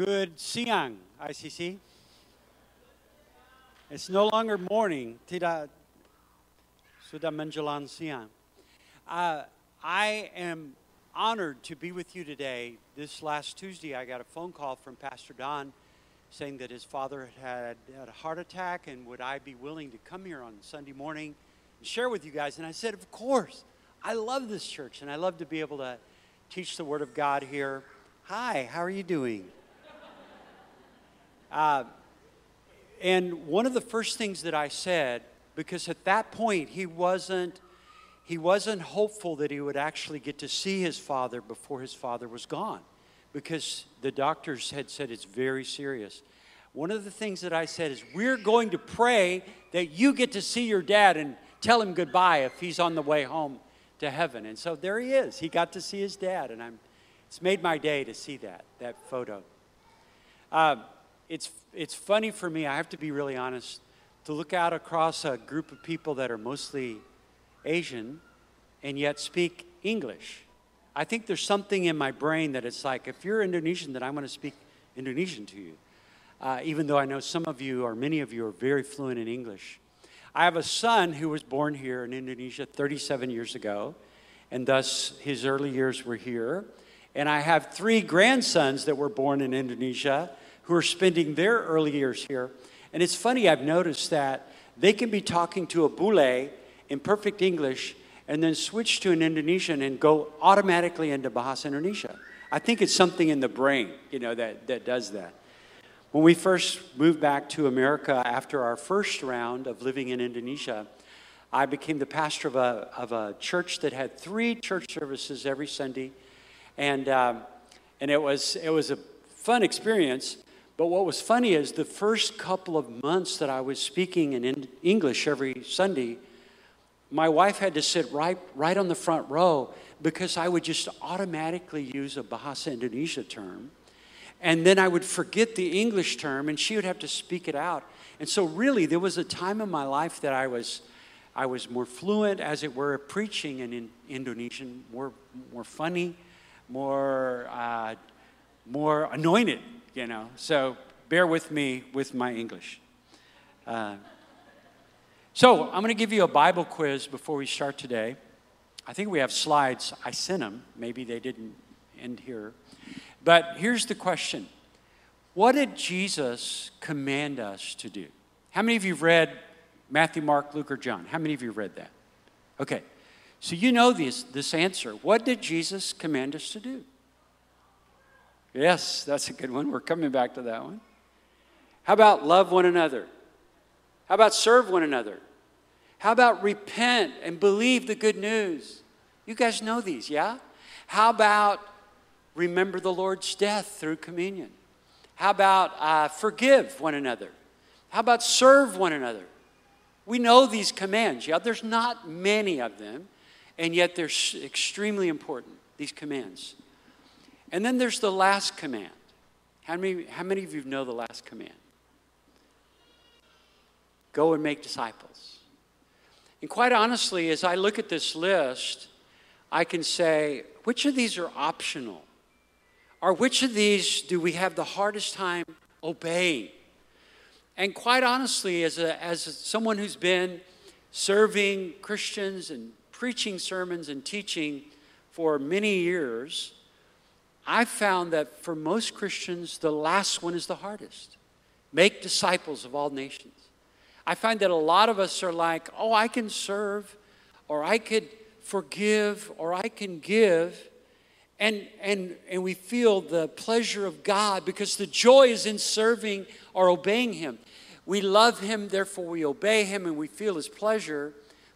Good siang, ICC. It's no longer morning. Tidak sudah menjelang siang. Uh, I am honored to be with you today. This last Tuesday, I got a phone call from Pastor Don saying that his father had had a heart attack and would I be willing to come here on Sunday morning and share with you guys? And I said, Of course. I love this church and I love to be able to teach the Word of God here. Hi, how are you doing? Uh, and one of the first things that I said, because at that point he wasn't, he wasn't hopeful that he would actually get to see his father before his father was gone, because the doctors had said it's very serious. One of the things that I said is, We're going to pray that you get to see your dad and tell him goodbye if he's on the way home to heaven. And so there he is. He got to see his dad, and I'm, it's made my day to see that, that photo. Um, it's, it's funny for me, I have to be really honest, to look out across a group of people that are mostly Asian and yet speak English. I think there's something in my brain that it's like, if you're Indonesian, then I'm going to speak Indonesian to you. Uh, even though I know some of you or many of you are very fluent in English. I have a son who was born here in Indonesia 37 years ago, and thus his early years were here. And I have three grandsons that were born in Indonesia who are spending their early years here. And it's funny, I've noticed that they can be talking to a bule in perfect English and then switch to an Indonesian and go automatically into Bahasa Indonesia. I think it's something in the brain, you know, that, that does that. When we first moved back to America after our first round of living in Indonesia, I became the pastor of a, of a church that had three church services every Sunday. And, um, and it, was, it was a fun experience. But what was funny is the first couple of months that I was speaking in English every Sunday, my wife had to sit right, right on the front row because I would just automatically use a Bahasa Indonesia term. And then I would forget the English term and she would have to speak it out. And so, really, there was a time in my life that I was, I was more fluent, as it were, preaching in Indonesian, more, more funny, more, uh, more anointed you know. So bear with me with my English. Uh, so I'm going to give you a Bible quiz before we start today. I think we have slides. I sent them. Maybe they didn't end here. But here's the question What did Jesus command us to do? How many of you have read Matthew, Mark, Luke, or John? How many of you read that? Okay. So you know this, this answer. What did Jesus command us to do? Yes, that's a good one. We're coming back to that one. How about love one another? How about serve one another? How about repent and believe the good news? You guys know these, yeah? How about remember the Lord's death through communion? How about uh, forgive one another? How about serve one another? We know these commands, yeah? There's not many of them, and yet they're extremely important, these commands. And then there's the last command. How many, how many of you know the last command? Go and make disciples. And quite honestly, as I look at this list, I can say, which of these are optional? Or which of these do we have the hardest time obeying? And quite honestly, as, a, as someone who's been serving Christians and preaching sermons and teaching for many years, I found that for most Christians, the last one is the hardest. Make disciples of all nations. I find that a lot of us are like, oh, I can serve, or I could forgive, or I can give. And, and, and we feel the pleasure of God because the joy is in serving or obeying Him. We love Him, therefore we obey Him and we feel His pleasure.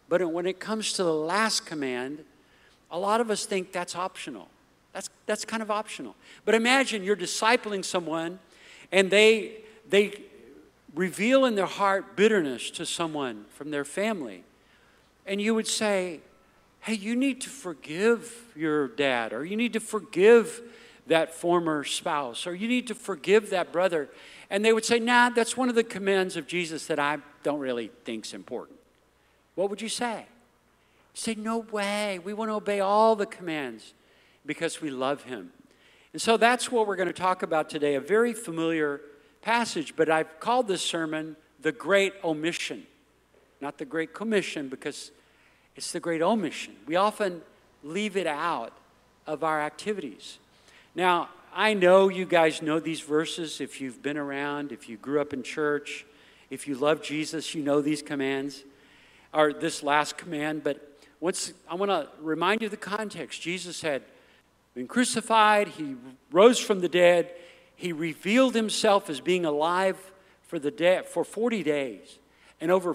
But when it comes to the last command, a lot of us think that's optional. That's, that's kind of optional. But imagine you're discipling someone and they, they reveal in their heart bitterness to someone from their family. And you would say, hey, you need to forgive your dad, or you need to forgive that former spouse, or you need to forgive that brother. And they would say, nah, that's one of the commands of Jesus that I don't really think's important. What would you say? Say, no way. We want to obey all the commands because we love him. And so that's what we're going to talk about today, a very familiar passage, but I've called this sermon the Great Omission. Not the Great Commission, because it's the Great Omission. We often leave it out of our activities. Now, I know you guys know these verses if you've been around, if you grew up in church, if you love Jesus, you know these commands, or this last command. But once I want to remind you of the context. Jesus had been crucified, he rose from the dead, he revealed himself as being alive for the day, for 40 days, and over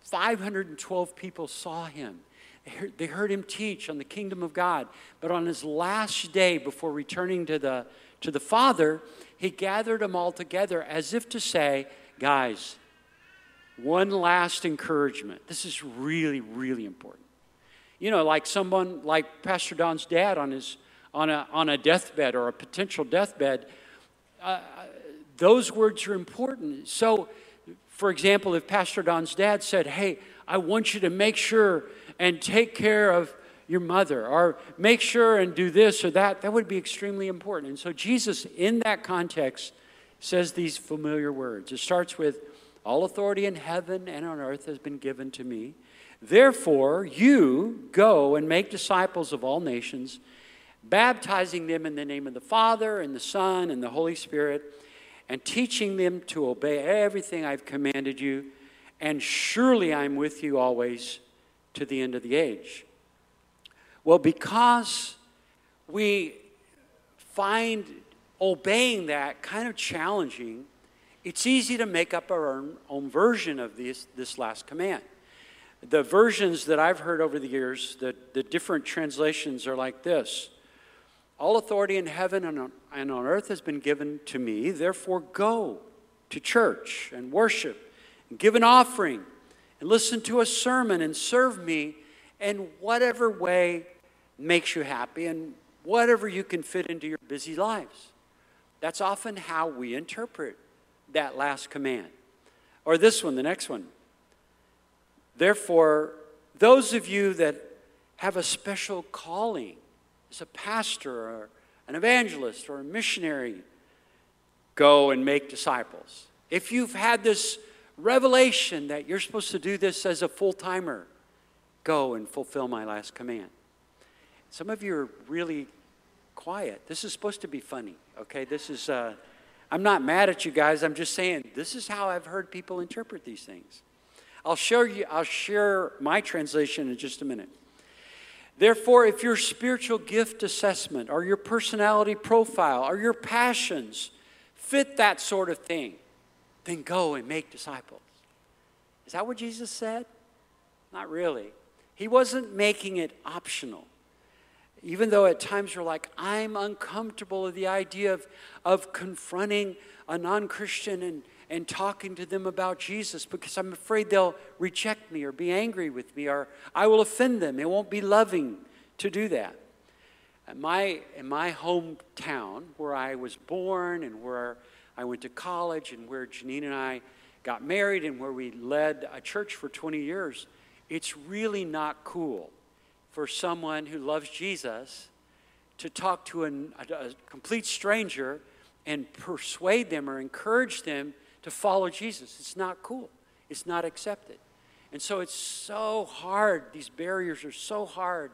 512 people saw him. They heard him teach on the kingdom of God. But on his last day before returning to the, to the Father, he gathered them all together as if to say, Guys, one last encouragement. This is really, really important. You know, like someone like Pastor Don's dad on, his, on, a, on a deathbed or a potential deathbed, uh, those words are important. So, for example, if Pastor Don's dad said, Hey, I want you to make sure and take care of your mother, or make sure and do this or that, that would be extremely important. And so Jesus, in that context, says these familiar words. It starts with, All authority in heaven and on earth has been given to me. Therefore, you go and make disciples of all nations, baptizing them in the name of the Father and the Son and the Holy Spirit, and teaching them to obey everything I've commanded you. And surely I'm with you always to the end of the age. Well, because we find obeying that kind of challenging, it's easy to make up our own, version of this, this last command. The versions that I've heard over the years, the, the different translations are like this All authority in heaven and on, earth has been given to me, therefore go to church and worship and give an offering and listen to a sermon and serve me in whatever way makes you happy and whatever you can fit into your busy lives. That's often how we interpret that last command. Or this one, the next one. Therefore, those of you that have a special calling as a pastor or an evangelist or a missionary, go and make disciples. If you've had this revelation that you're supposed to do this as a full timer. Go and fulfill my last command. Some of you are really quiet. This is supposed to be funny, okay? This is, uh, I'm not mad at you guys. I'm just saying this is how I've heard people interpret these things. I'll show you, I'll share my translation in just a minute. Therefore, if your spiritual gift assessment or your personality profile or your passions fit that sort of thing, then go and make disciples. Is that what Jesus said? Not really. He wasn't making it optional. Even though at times you're like, I'm uncomfortable with the idea of, of confronting a non Christian and, and talking to them about Jesus because I'm afraid they'll reject me or be angry with me or I will offend them. It won't be loving to do that. In my, in my hometown, where I was born and where I went to college and where Janine and I got married and where we led a church for 20 years, it's really not cool for someone who loves Jesus to talk to an, a, a complete stranger and persuade them or encourage them to follow Jesus. It's not cool, it's not accepted. And so it's so hard. These barriers are so hard.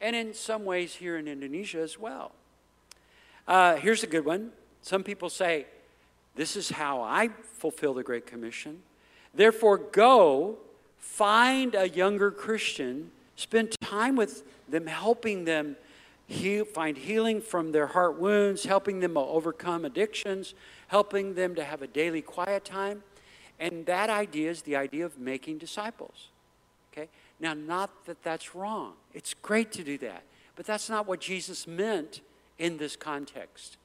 And in some ways, here in Indonesia as well. Uh, here's a good one. Some people say, this is how I fulfill the Great Commission. Therefore, go find a younger Christian, spend time with them, helping them find healing from their heart wounds, helping them overcome addictions, helping them to have a daily quiet time. And that idea is the idea of making disciples. Okay? Now, not that that's wrong. It's great to do that. But that's not what Jesus meant in this context.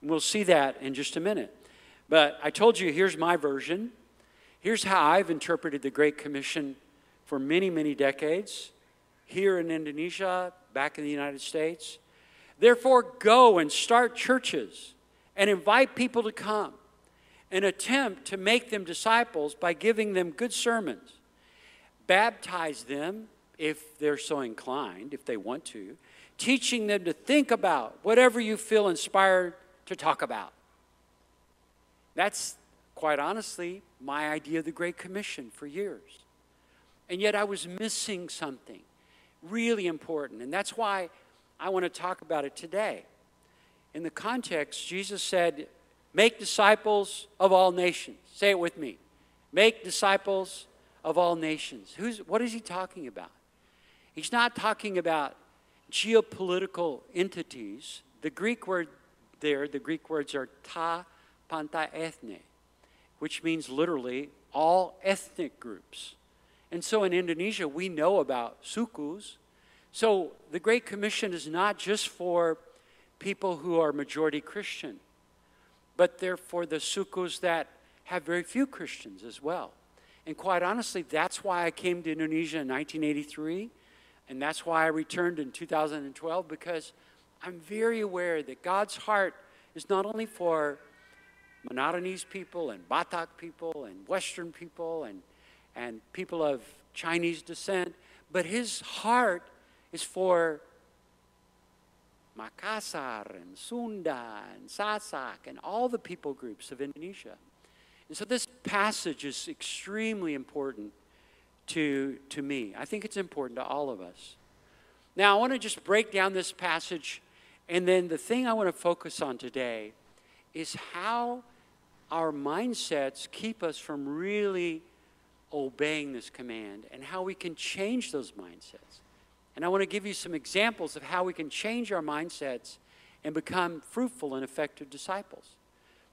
And we'll see that in just a minute. But I told you, here's my version. Here's how I've interpreted the Great Commission for many, many decades here in Indonesia, back in the United States. Therefore, go and start churches and invite people to come and attempt to make them disciples by giving them good sermons. Baptize them if they're so inclined, if they want to. teaching them to think about whatever you feel inspired to talk about. That's quite honestly my idea of the Great Commission for years. And yet I was missing something really important. And that's why I want to talk about it today. In the context, Jesus said, Make disciples of all nations. Say it with me. Make disciples of all nations. Who's, what is he talking about? He's not talking about geopolitical entities. The Greek word there, the Greek words are ta panta ethne, which means literally all ethnic groups. And so in Indonesia, we know about sukus. So the Great Commission is not just for people who are majority Christian, but they're for the sukus that have very few Christians as well. And quite honestly, that's why I came to Indonesia in 1983 and that's why I returned in 2012 because I'm very aware that God's heart is not only for Menadonese people and Batak people and Western people and, and people of Chinese descent, but his heart is for Makassar and Sunda and Sasak and all the people groups of Indonesia. And so this passage is extremely important to, to me. I think it's important to all of us. Now, I want to just break down this passage, and then the thing I want to focus on today is how our mindsets keep us from really obeying this command and how we can change those mindsets. And I want to give you some examples of how we can change our mindsets and become fruitful and effective disciples.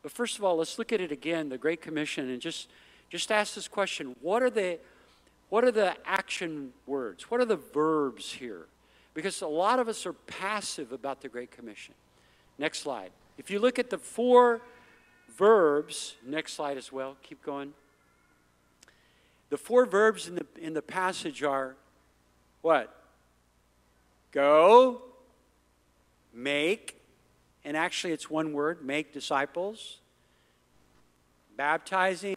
But first of all, let's look at it again, the Great Commission, and just, just ask this question what are the what are the action words? What are the verbs here? Because a lot of us are passive about the Great Commission. Next slide. If you look at the four verbs, next slide as well, keep going. The four verbs in the, in the passage are what? Go, make, and actually it's one word make disciples, baptizing.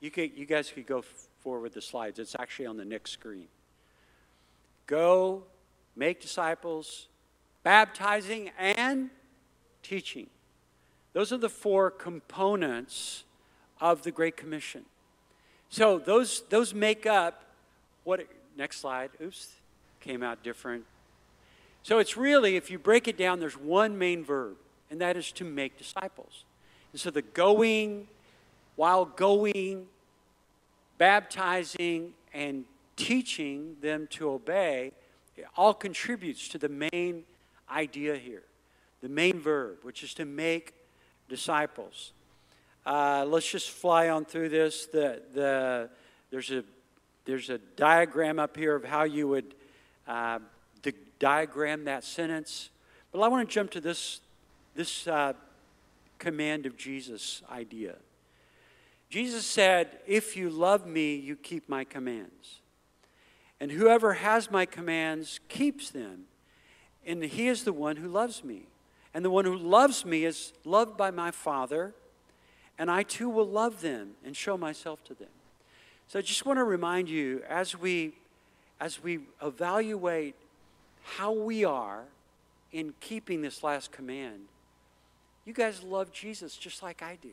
You, could, you guys could go forward with the slides. It's actually on the next screen. Go, make disciples, baptizing, and teaching. Those are the four components of the Great Commission. So those, those make up what, next slide, oops, came out different. So it's really, if you break it down, there's one main verb, and that is to make disciples. And so the going, while going, baptizing and teaching them to obey all contributes to the main idea here, the main verb, which is to make disciples. Uh, let's just fly on through this. The, the, there's, a, there's a diagram up here of how you would uh, diagram that sentence. But I want to jump to this, this uh, command of Jesus idea. Jesus said, If you love me, you keep my commands. And whoever has my commands keeps them. And he is the one who loves me. And the one who loves me is loved by my Father. And I too will love them and show myself to them. So I just want to remind you as we as we evaluate how we are in keeping this last command, you guys love Jesus just like I do.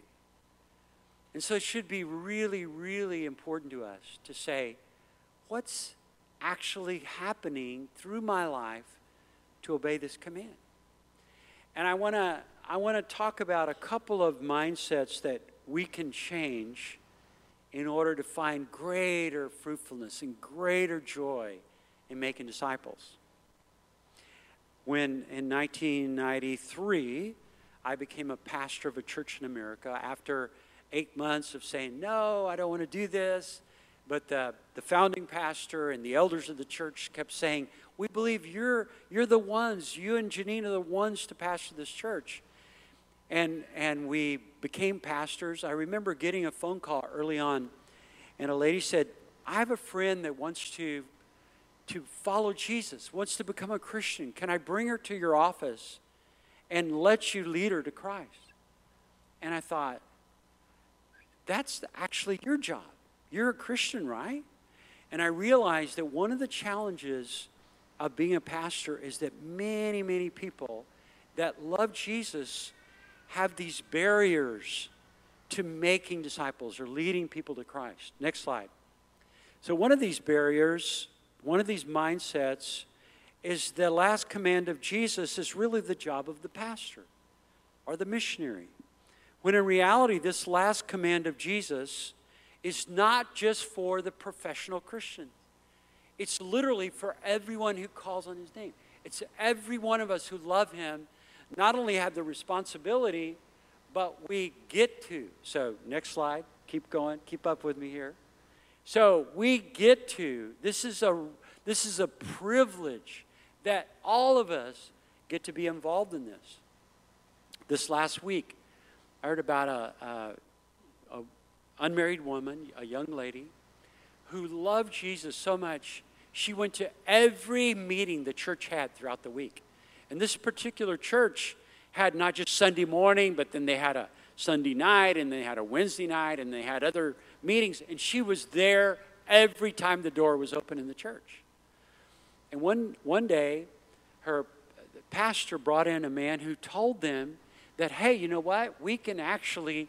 And so it should be really, really important to us to say, what's actually happening through my life to obey this command? And I want to I want to talk about a couple of mindsets that we can change in order to find greater fruitfulness and greater joy in making disciples. When in 1993, I became a pastor of a church in America after eight months of saying, No, I don't want to do this. But the, the founding pastor and the elders of the church kept saying, We believe you're, you're the ones, you and Janine are the ones to pastor this church. And, and we became pastors. I remember getting a phone call early on, and a lady said, I have a friend that wants to, to follow Jesus, wants to become a Christian. Can I bring her to your office and let you lead her to Christ? And I thought, that's actually your job. You're a Christian, right? And I realized that one of the challenges of being a pastor is that many, many people that love Jesus have these barriers to making disciples or leading people to Christ. Next slide. So, one of these barriers, one of these mindsets, is the last command of Jesus is really the job of the pastor or the missionary. When in reality, this last command of Jesus is not just for the professional Christian, it's literally for everyone who calls on his name. It's every one of us who love him, not only have the responsibility, but we get to. So, next slide. Keep going. Keep up with me here. So, we get to. This is a this is a privilege that all of us get to be involved in this. This last week, I heard about a, a, a unmarried woman, a young lady, who loved Jesus so much she went to every meeting the church had throughout the week. And this particular church had not just Sunday morning, but then they had a Sunday night, and they had a Wednesday night, and they had other meetings. And she was there every time the door was open in the church. And one, one day, her pastor brought in a man who told them that, hey, you know what? We can actually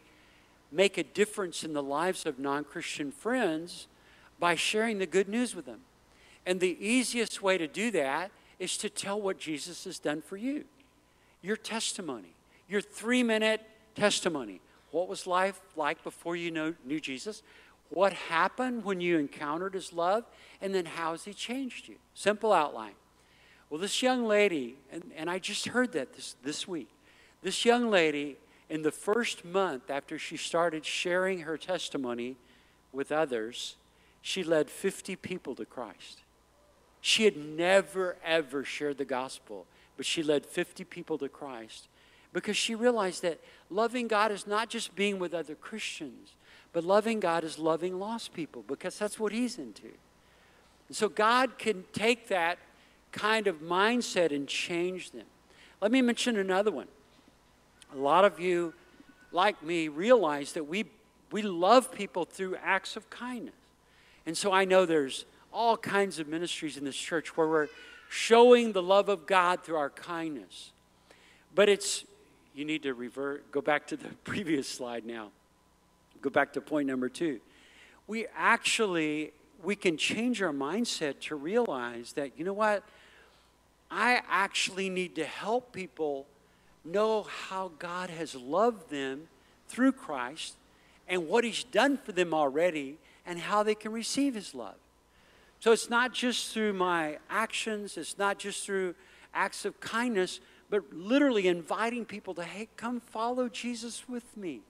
make a difference in the lives of non Christian friends by sharing the good news with them. And the easiest way to do that is to tell what Jesus has done for you your testimony, your three minute testimony. What was life like before you know, knew Jesus? what happened when you encountered his love, and then how has he changed you? Simple outline. Well, this young lady, and, and I just heard that this, this week, this young lady, in the first month after she started sharing her testimony with others, she led 50 people to Christ. She had never, ever shared the gospel, but she led 50 people to Christ because she realized that loving God is not just being with other Christians, but loving God is loving lost people because that's what He's into. And so God can take that kind of mindset and change them. Let me mention another one. A lot of you, like me, realize that we, we love people through acts of kindness. And so I know there's all kinds of ministries in this church where we're showing the love of God through our kindness. But it's, you need to revert, go back to the previous slide now. Go back to point number two. We actually, we can change our mindset to realize that, you know what? I actually need to help people know how God has loved them through Christ and what He's done for them already and how they can receive His love. So it's not just through my actions, it's not just through acts of kindness, but literally inviting people to, hey, come follow Jesus with me.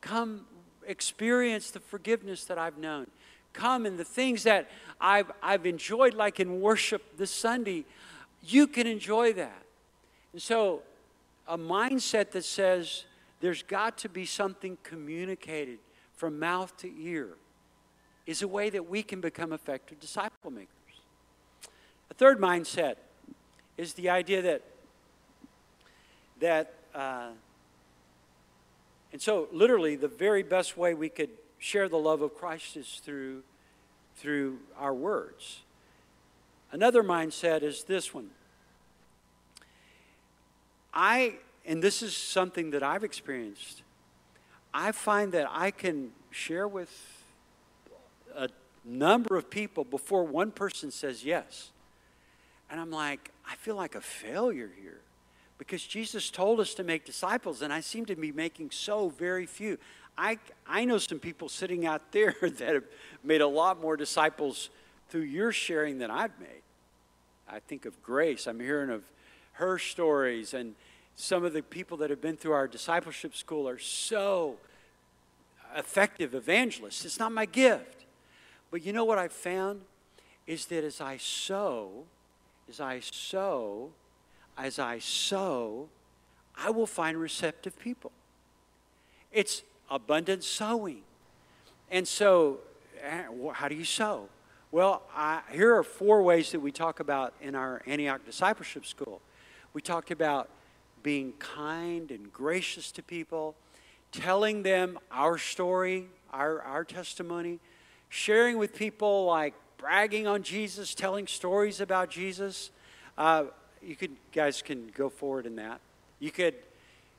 Come experience the forgiveness that I've known. Come and the things that I've, I've enjoyed, like in worship this Sunday, you can enjoy that. And so, a mindset that says there's got to be something communicated from mouth to ear is a way that we can become effective disciple makers. A third mindset is the idea that that uh, and so, literally, the very best way we could share the love of Christ is through, through our words. Another mindset is this one. I, and this is something that I've experienced, I find that I can share with a number of people before one person says yes. And I'm like, I feel like a failure here because Jesus told us to make disciples, and I seem to be making so very few. I, I know some people sitting out there that have made a lot more disciples through your sharing than I've made. I think of Grace. I'm hearing of her stories, and some of the people that have been through our discipleship school are so effective evangelists. It's not my gift. But you know what I've found? Is that as I sow, as I sow, as I sow, I will find receptive people. It's abundant sowing. And so, eh, how do you sow? Well, I, here are four ways that we talk about in our Antioch Discipleship School. We talked about being kind and gracious to people, telling them our story, our, our testimony, sharing with people like bragging on Jesus, telling stories about Jesus Uh, you could, guys can go forward in that. You could,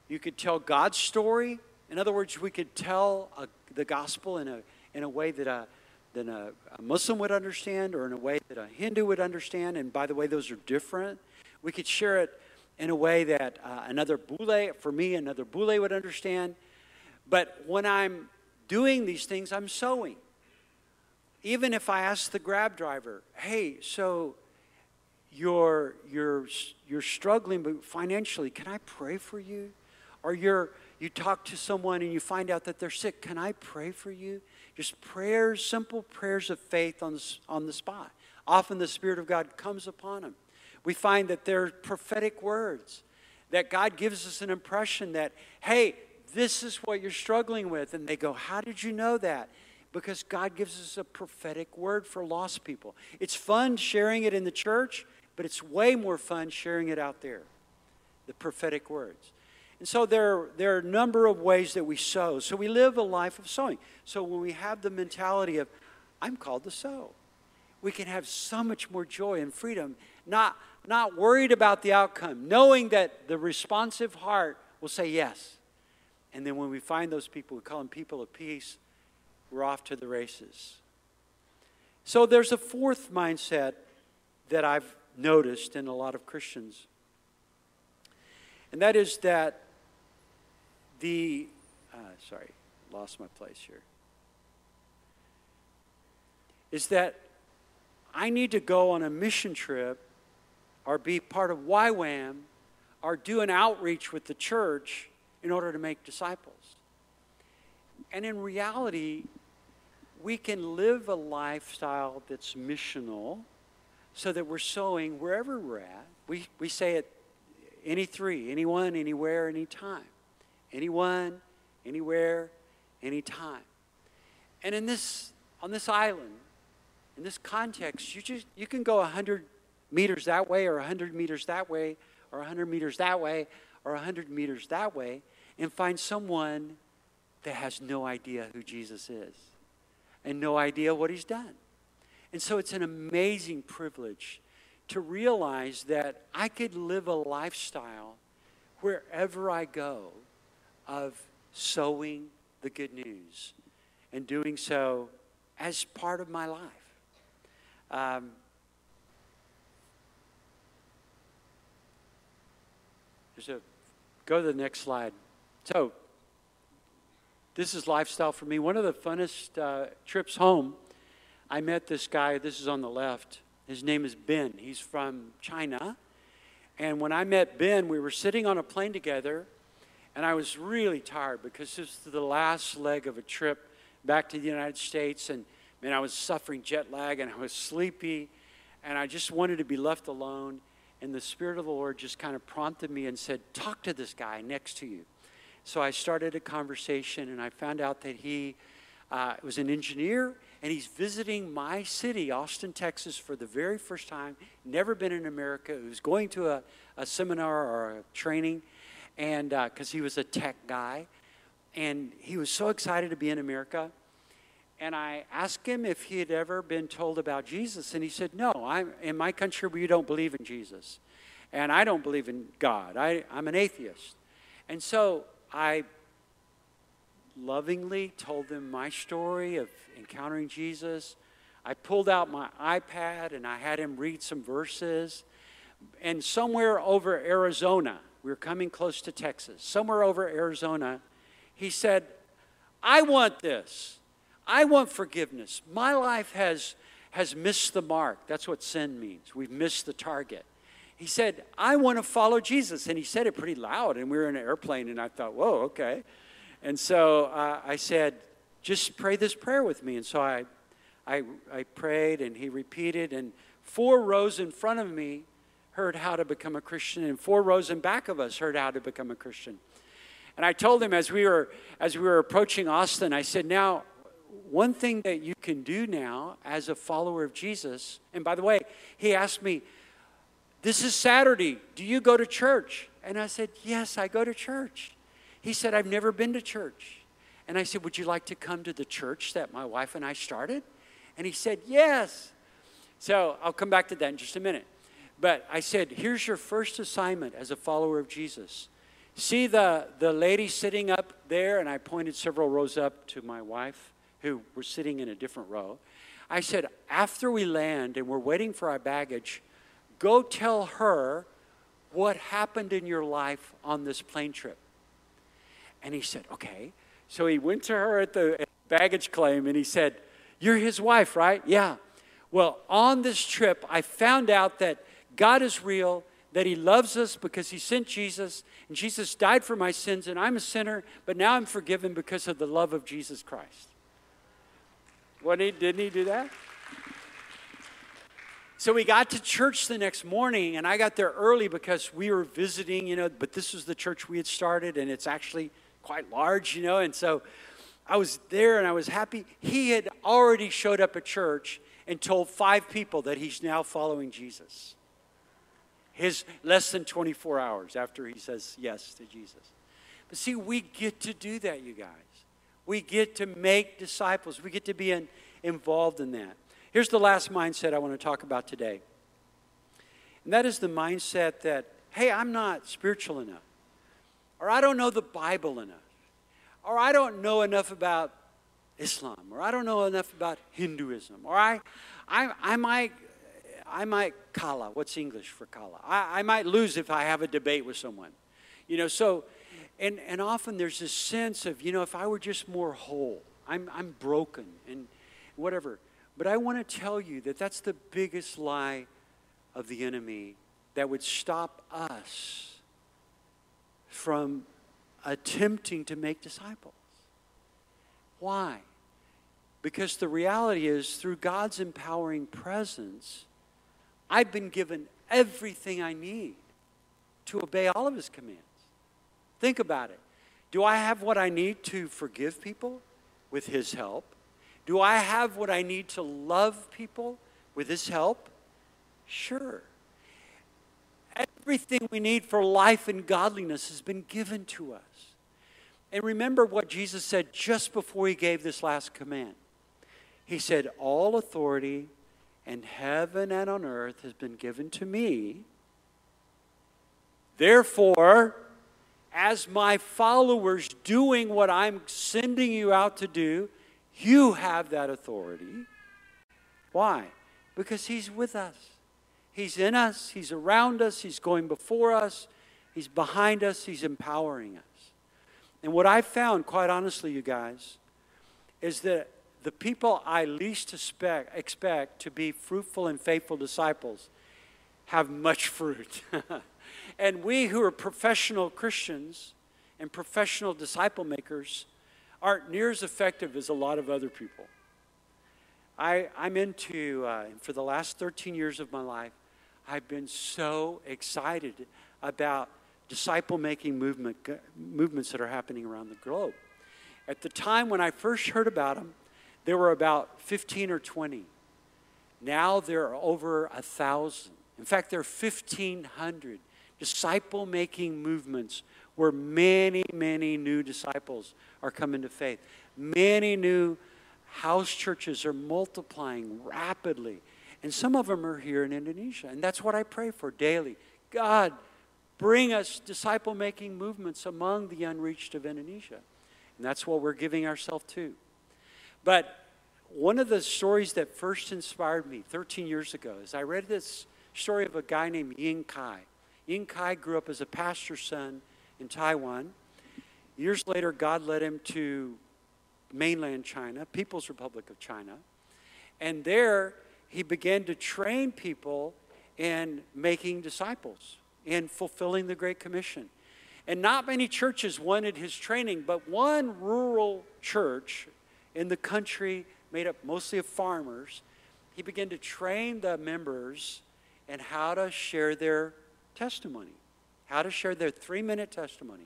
you could tell God's story. In other words, we could tell a, the gospel in a, in a way that a, that a, a Muslim would understand or in a way that a Hindu would understand. And by the way, those are different. We could share it in a way that uh, another bule, for me, another bule would understand. But when I'm doing these things, I'm sowing. Even if I ask the grab driver, hey, so you're, you're, you're struggling financially, can I pray for you? Or you're, you talk to someone and you find out that they're sick, can I pray for you? Just prayers, simple prayers of faith on the, on the spot. Often the Spirit of God comes upon them. We find that they're prophetic words, that God gives us an impression that, hey, this is what you're struggling with. And they go, How did you know that? Because God gives us a prophetic word for lost people. It's fun sharing it in the church, but it's way more fun sharing it out there the prophetic words. And so there, there are a number of ways that we sow. So we live a life of sowing. So when we have the mentality of, I'm called to sow, we can have so much more joy and freedom, not, not worried about the outcome, knowing that the responsive heart will say yes. And then when we find those people, we call them people of peace, we're off to the races. So there's a fourth mindset that I've noticed in a lot of Christians. And that is that the, uh, sorry, lost my place here. Is that I need to go on a mission trip or be part of YWAM or do an outreach with the church in order to make disciples. And in reality, we can live a lifestyle that's missional so that we're sowing wherever we're at. We, we say it any three, anyone, anywhere, anytime. Anyone, anywhere, anytime. And in this, on this island, in this context, you just you can go 100 meters that way or 100 meters that way or 100 meters that way or 100 meters that way and find someone that has no idea who Jesus is and no idea what he's done. And so it's an amazing privilege to realize that I could live a lifestyle wherever I go of sowing the good news and doing so as part of my life. Um, there's a go to the next slide. So, this is lifestyle for me. One of the funnest uh, trips home, I met this guy. This is on the left. His name is Ben. He's from China. And when I met Ben, we were sitting on a plane together, and I was really tired because this was the last leg of a trip back to the United States. And man, I was suffering jet lag and I was sleepy, and I just wanted to be left alone. And the Spirit of the Lord just kind of prompted me and said, Talk to this guy next to you. So I started a conversation, and I found out that he uh, was an engineer and he's visiting my city, Austin, Texas, for the very first time. Never been in America. He was going to a, a seminar or a training, and because uh, he was a tech guy, and he was so excited to be in America. And I asked him if he had ever been told about Jesus, and he said, "No, I'm in my country. We don't believe in Jesus, and I don't believe in God. I, I'm an atheist." And so I lovingly told them my story of encountering Jesus. I pulled out my iPad and I had him read some verses. And somewhere over Arizona, we were coming close to Texas, somewhere over Arizona, he said, I want this. I want forgiveness. My life has, has missed the mark. That's what sin means. We've missed the target. He said, I want to follow Jesus. And he said it pretty loud. And we were in an airplane, and I thought, whoa, okay. And so uh, I said, just pray this prayer with me. And so I, I, I prayed, and he repeated, and four rows in front of me heard how to become a Christian, and four rows in back of us heard how to become a Christian. And I told him as we were as we were approaching Austin, I said, now one thing that you can do now as a follower of Jesus, and by the way, he asked me, This is Saturday. Do you go to church? And I said, Yes, I go to church. He said, I've never been to church. And I said, Would you like to come to the church that my wife and I started? And he said, Yes. So I'll come back to that in just a minute. But I said, here's your first assignment as a follower of Jesus. See the, the lady sitting up there, and I pointed several rows up to my wife, who were sitting in a different row. I said, after we land and we're waiting for our baggage, go tell her what happened in your life on this plane trip. And he said, okay. So he went to her at the baggage claim and he said, You're his wife, right? Yeah. Well, on this trip, I found out that God is real, that he loves us because he sent Jesus, and Jesus died for my sins, and I'm a sinner, but now I'm forgiven because of the love of Jesus Christ. What didn't he do that? So we got to church the next morning, and I got there early because we were visiting, you know, but this was the church we had started, and it's actually quite large, you know, and so I was there and I was happy. He had already showed up at church and told five people that he's now following Jesus. His less than 24 hours after he says yes to Jesus. But see, we get to do that, you guys. We get to make disciples, we get to be in, involved in that. Here's the last mindset I want to talk about today. And that is the mindset that, hey, I'm not spiritual enough, or I don't know the Bible enough, or I don't know enough about Islam, or I don't know enough about Hinduism, or I, I, I might, I might kala. What's English for kala? I, I might lose if I have a debate with someone, you know. So, and and often there's this sense of, you know, if I were just more whole, I'm I'm broken and whatever. But I want to tell you that that's the biggest lie of the enemy that would stop us from attempting to make disciples. Why? Because the reality is, through God's empowering presence, I've been given everything I need to obey all of His commands. Think about it. Do I have what I need to forgive people with His help? Do I have what I need to love people with His help? Sure. Everything we need for life and godliness has been given to us. And remember what Jesus said just before he gave this last command. He said, All authority in heaven and on earth has been given to me. Therefore, as my followers doing what I'm sending you out to do, you have that authority. Why? Because He's with us. He's in us, He's around us, He's going before us, He's behind us, He's empowering us. And what I found, quite honestly, you guys, is that the people I least expect, expect to be fruitful and faithful disciples have much fruit. and we who are professional Christians and professional disciple makers aren't near as effective as a lot of other people. I, I'm into, uh, for the last 13 years of my life, I've been so excited about disciple making movement, movements that are happening around the globe. At the time when I first heard about them, there were about 15 or 20. Now there are over a thousand. In fact, there are 1,500 disciple making movements where many, many new disciples are coming to faith. Many new house churches are multiplying rapidly. And some of them are here in Indonesia. And that's what I pray for daily. God, bring us disciple making movements among the unreached of Indonesia. And that's what we're giving ourselves to. But one of the stories that first inspired me 13 years ago is I read this story of a guy named Ying Kai. Ying Kai grew up as a pastor's son in Taiwan. Years later, God led him to mainland China, People's Republic of China. And there, he began to train people in making disciples in fulfilling the Great Commission. And not many churches wanted his training, but one rural church in the country, made up mostly of farmers, he began to train the members in how to share their testimony, how to share their three minute testimony.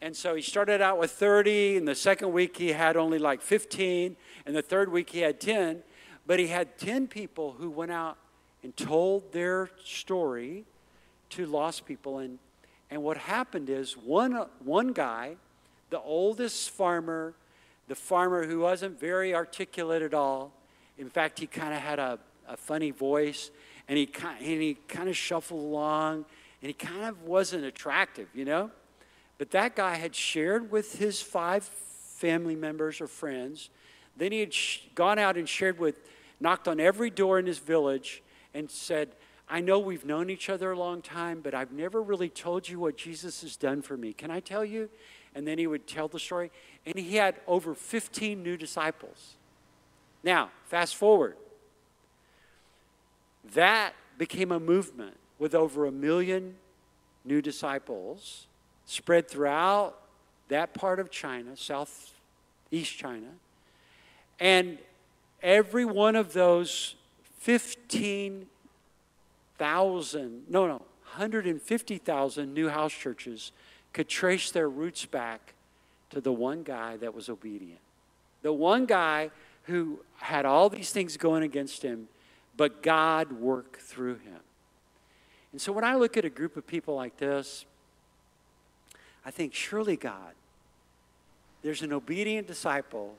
And so he started out with 30, and the second week he had only like 15, and the third week he had 10. But he had 10 people who went out and told their story to lost people. And, and what happened is one, one guy, the oldest farmer, the farmer who wasn't very articulate at all, in fact, he kind of had a, a funny voice, and he, and he kind of shuffled along, and he kind of wasn't attractive, you know? But that guy had shared with his five family members or friends. Then he had sh- gone out and shared with, knocked on every door in his village and said, I know we've known each other a long time, but I've never really told you what Jesus has done for me. Can I tell you? And then he would tell the story. And he had over 15 new disciples. Now, fast forward. That became a movement with over a million new disciples spread throughout that part of China, southeast China. And every one of those 15,000, no, no, 150,000 new house churches could trace their roots back to the one guy that was obedient. The one guy who had all these things going against him, but God worked through him. And so when I look at a group of people like this, I think, surely God, there's an obedient disciple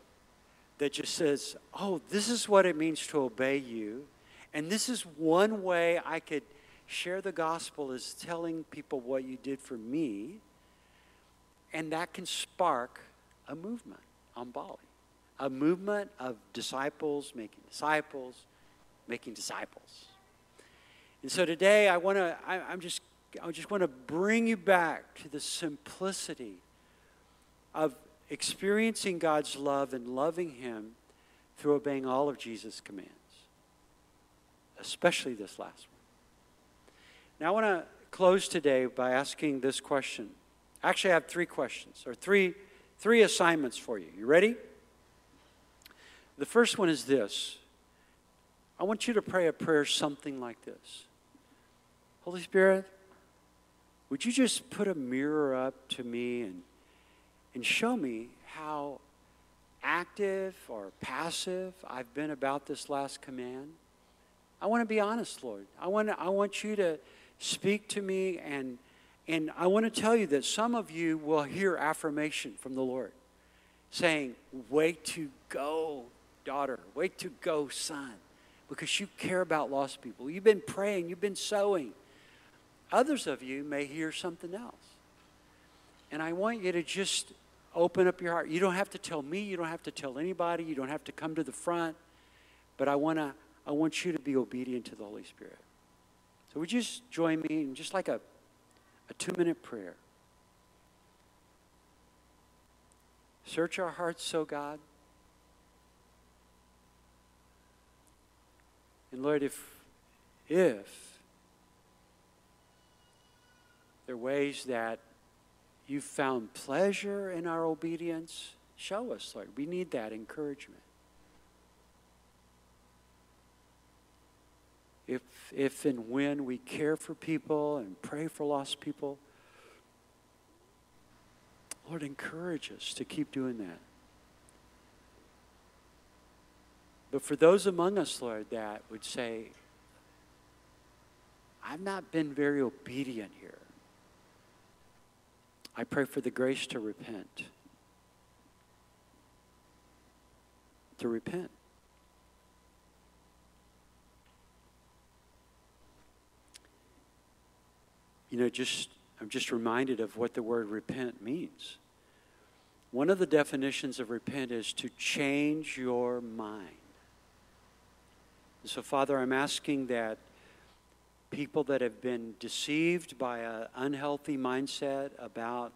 that just says, Oh, this is what it means to obey you. And this is one way I could share the gospel is telling people what you did for me. And that can spark a movement on Bali a movement of disciples making disciples, making disciples. And so today I want to, I'm just I just want to bring you back to the simplicity of experiencing God's love and loving Him through obeying all of Jesus' commands, especially this last one. Now, I want to close today by asking this question. Actually, I have three questions or three, three assignments for you. You ready? The first one is this I want you to pray a prayer something like this Holy Spirit, would you just put a mirror up to me and, and show me how active or passive I've been about this last command? I want to be honest, Lord. I want, I want you to speak to me, and, and I want to tell you that some of you will hear affirmation from the Lord saying, Way to go, daughter. Way to go, son. Because you care about lost people. You've been praying, you've been sowing. Others of you may hear something else. And I want you to just open up your heart. You don't have to tell me, you don't have to tell anybody, you don't have to come to the front, but I want to I want you to be obedient to the Holy Spirit. So would you just join me in just like a, a two minute prayer? Search our hearts, so God. And Lord, if if there are ways that you've found pleasure in our obedience. Show us, Lord. We need that encouragement. If, if and when we care for people and pray for lost people, Lord, encourage us to keep doing that. But for those among us, Lord, that would say, I've not been very obedient here. I pray for the grace to repent. To repent. You know, just I'm just reminded of what the word repent means. One of the definitions of repent is to change your mind. And so, Father, I'm asking that people that have been deceived by an unhealthy mindset about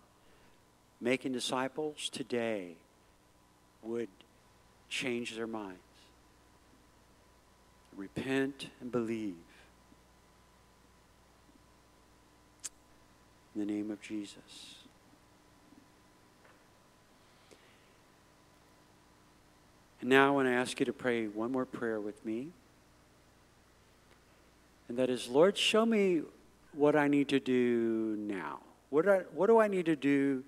making disciples today would change their minds. Repent and believe. In the name of Jesus. And now I want to ask you to pray one more prayer with me. And that is, Lord, show me what I need to do now. What do I, what do I need to do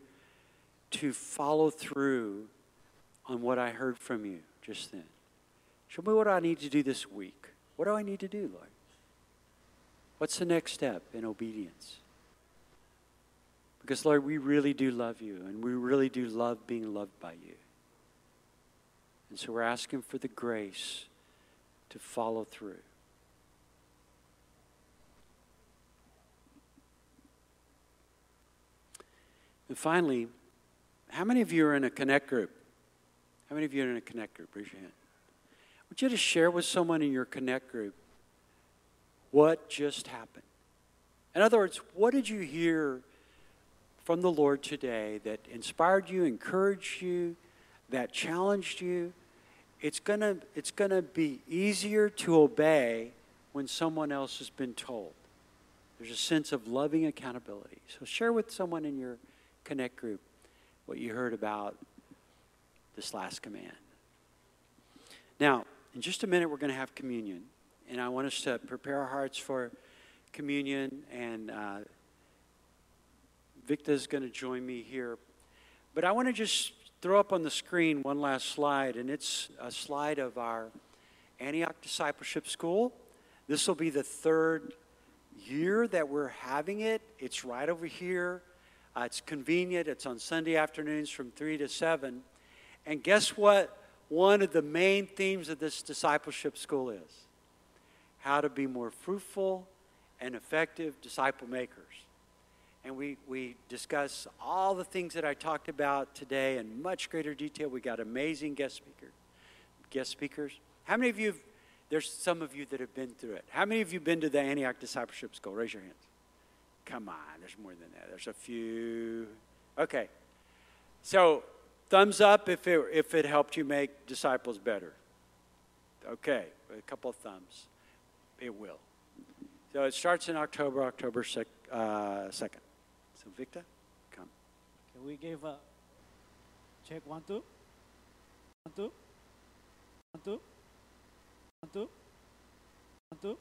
to follow through on what I heard from you just then? Show me what I need to do this week. What do I need to do, Lord? What's the next step in obedience? Because, Lord, we really do love you, and we really do love being loved by you. And so we're asking for the grace to follow through. And finally, how many of you are in a connect group? How many of you are in a connect group? Raise your hand. Would you just share with someone in your connect group what just happened? In other words, what did you hear from the Lord today that inspired you, encouraged you, that challenged you? It's going to it's going to be easier to obey when someone else has been told. There's a sense of loving accountability. So share with someone in your connect group what you heard about this last command. Now, in just a minute, we're going to have communion. And I want us to prepare our hearts for communion. And uh, is going to join me here. But I want to just throw up on the screen one last slide. And it's a slide of our Antioch Discipleship School. This will be the third year that we're having it. It's right over here. Uh, it's convenient. It's on Sunday afternoons from 3 to 7. And guess what? One of the main themes of this discipleship school is how to be more fruitful and effective disciple makers. And we, we discuss all the things that I talked about today in much greater detail. We got amazing guest speakers. Guest speakers. How many of you, there's some of you that have been through it. How many of you been to the Antioch Discipleship School? Raise your hands. Come on, there's more than that. There's a few. Okay. So, thumbs up if it, if it helped you make disciples better. Okay, a couple of thumbs. It will. So it starts in October, October sec, uh, 2nd. So, Victor, come. Can we give a check one, two? One, two? One, two? One, two? One, two?